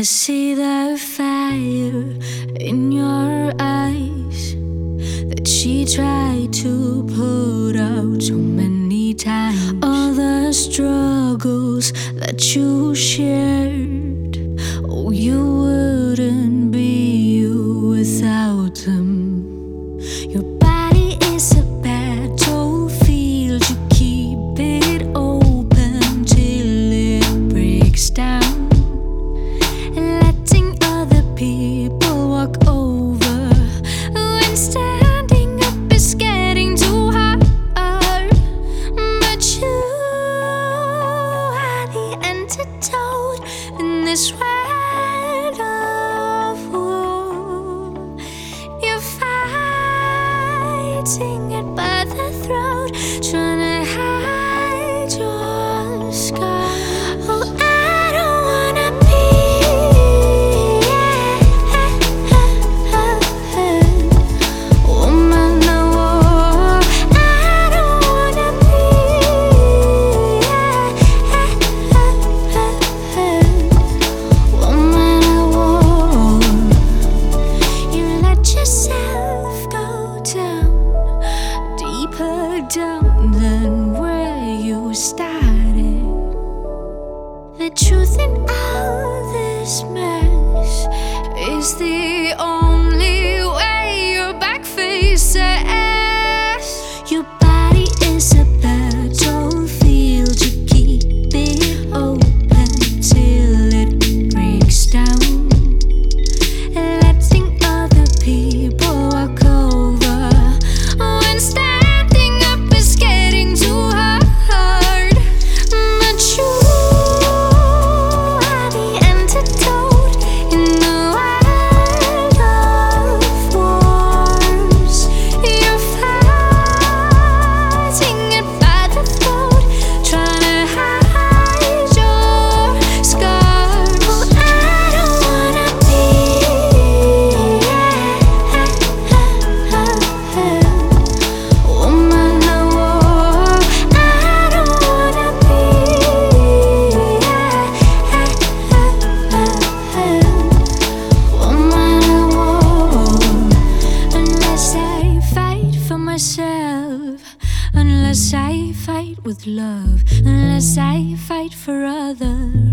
I see the fire in your eyes that she tried to put out so many times. All the struggles that you shared, oh, you fighting started. The truth in all this mess is the with love unless I fight for others.